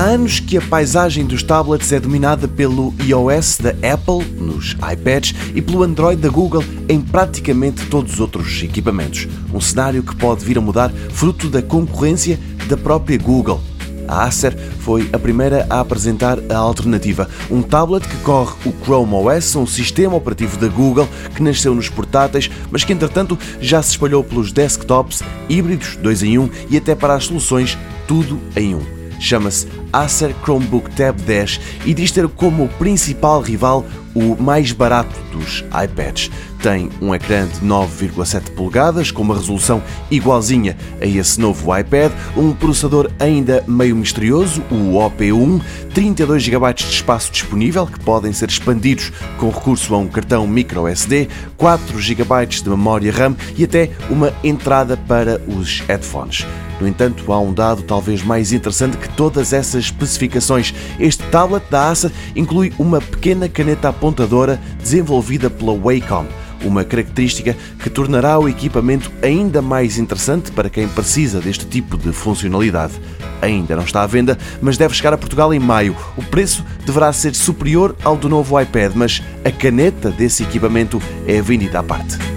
Anos que a paisagem dos tablets é dominada pelo iOS da Apple nos iPads e pelo Android da Google em praticamente todos os outros equipamentos. Um cenário que pode vir a mudar fruto da concorrência da própria Google. A Acer foi a primeira a apresentar a alternativa, um tablet que corre o Chrome OS, um sistema operativo da Google que nasceu nos portáteis, mas que entretanto já se espalhou pelos desktops, híbridos 2 em 1 um, e até para as soluções tudo em um. Chama-se Acer Chromebook Tab 10 e diz ter como principal rival o mais barato dos iPads. Tem um ecrã de 9,7 polegadas com uma resolução igualzinha a esse novo iPad, um processador ainda meio misterioso, o OP1, 32 GB de espaço disponível que podem ser expandidos com recurso a um cartão microSD, 4 GB de memória RAM e até uma entrada para os headphones. No entanto, há um dado talvez mais interessante que todas essas especificações. Este tablet da Acer inclui uma pequena caneta apontadora desenvolvida pela Wacom uma característica que tornará o equipamento ainda mais interessante para quem precisa deste tipo de funcionalidade. Ainda não está à venda, mas deve chegar a Portugal em maio. O preço deverá ser superior ao do novo iPad, mas a caneta desse equipamento é vendida à parte.